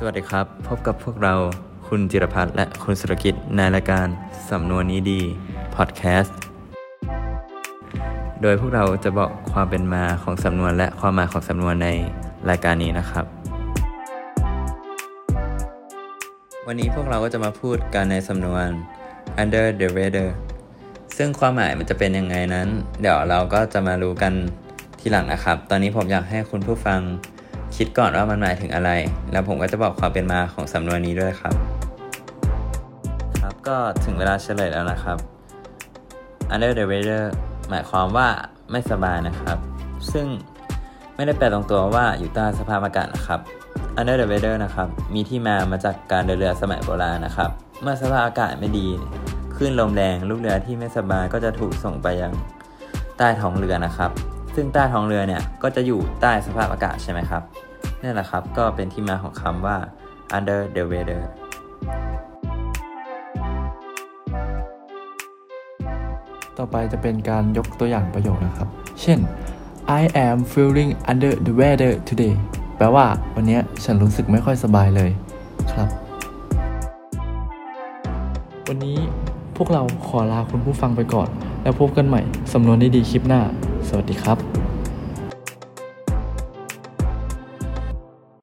สวัสดีครับ พบกับพวกเราคุณจิรพัฒน์และคุณสุรกิจในรายการสำนวนนี้ดีพอดแคสต์โดยพวกเราจะบอกความเป็นมาของสำนวนและความหมายของสำนวนในรายการนี้นะครับ วันนี้พวกเราก็จะมาพูดกันในสำนวน under the radar ซึ่งความหมายมันจะเป็นยังไงนั้น เดี๋ยวเราก็จะมารู้กันทีหลังนะครับ ตอนนี้ผมอยากให้คุณผู้ฟัง คิดก่อนว่ามันหมายถึงอะไร แล้วผมก็จะบอกความเป็นมาของสำนวนนี้ด้วยครับ ครับก็ถึงเวลาเฉลยแล้วนะครับ under the weather หมายความว่าไม่สบายนะครับ ซึ่งไม่ได้แปลตรงตัวว่าอยู่ใต้สภาพอากาศนะครับ under the weather นะครับมีที่มามาจากการเดินเรือสมัยโบราณนะครับ เมื่อสภาพอากาศไม่ดีคลื่นลมแรงลูกเรือที่ไม่สบายก็จะถูกส่งไปยังใต้ท้องเรือนะครับ ซึ่งใต้ท้องเรือเนี่ยก็จะอยู่ใต้สภาพอากาศใช่ไหมครับนี่แหละครับก็เป็นที่มาของคำว่า under the weather ต่อไปจะเป็นการยกตัวอย่างประโยคนะครับ เช่น I am feeling under the weather today แปลว่าวันนี้ฉันรู้สึกไม่ค่อยสบายเลยครับ วันนี้พวกเราขอลาคุณผู้ฟังไปก่อน แล้วพบกันใหม่สำนวนดีๆคลิปหน้า สวัสดีครับ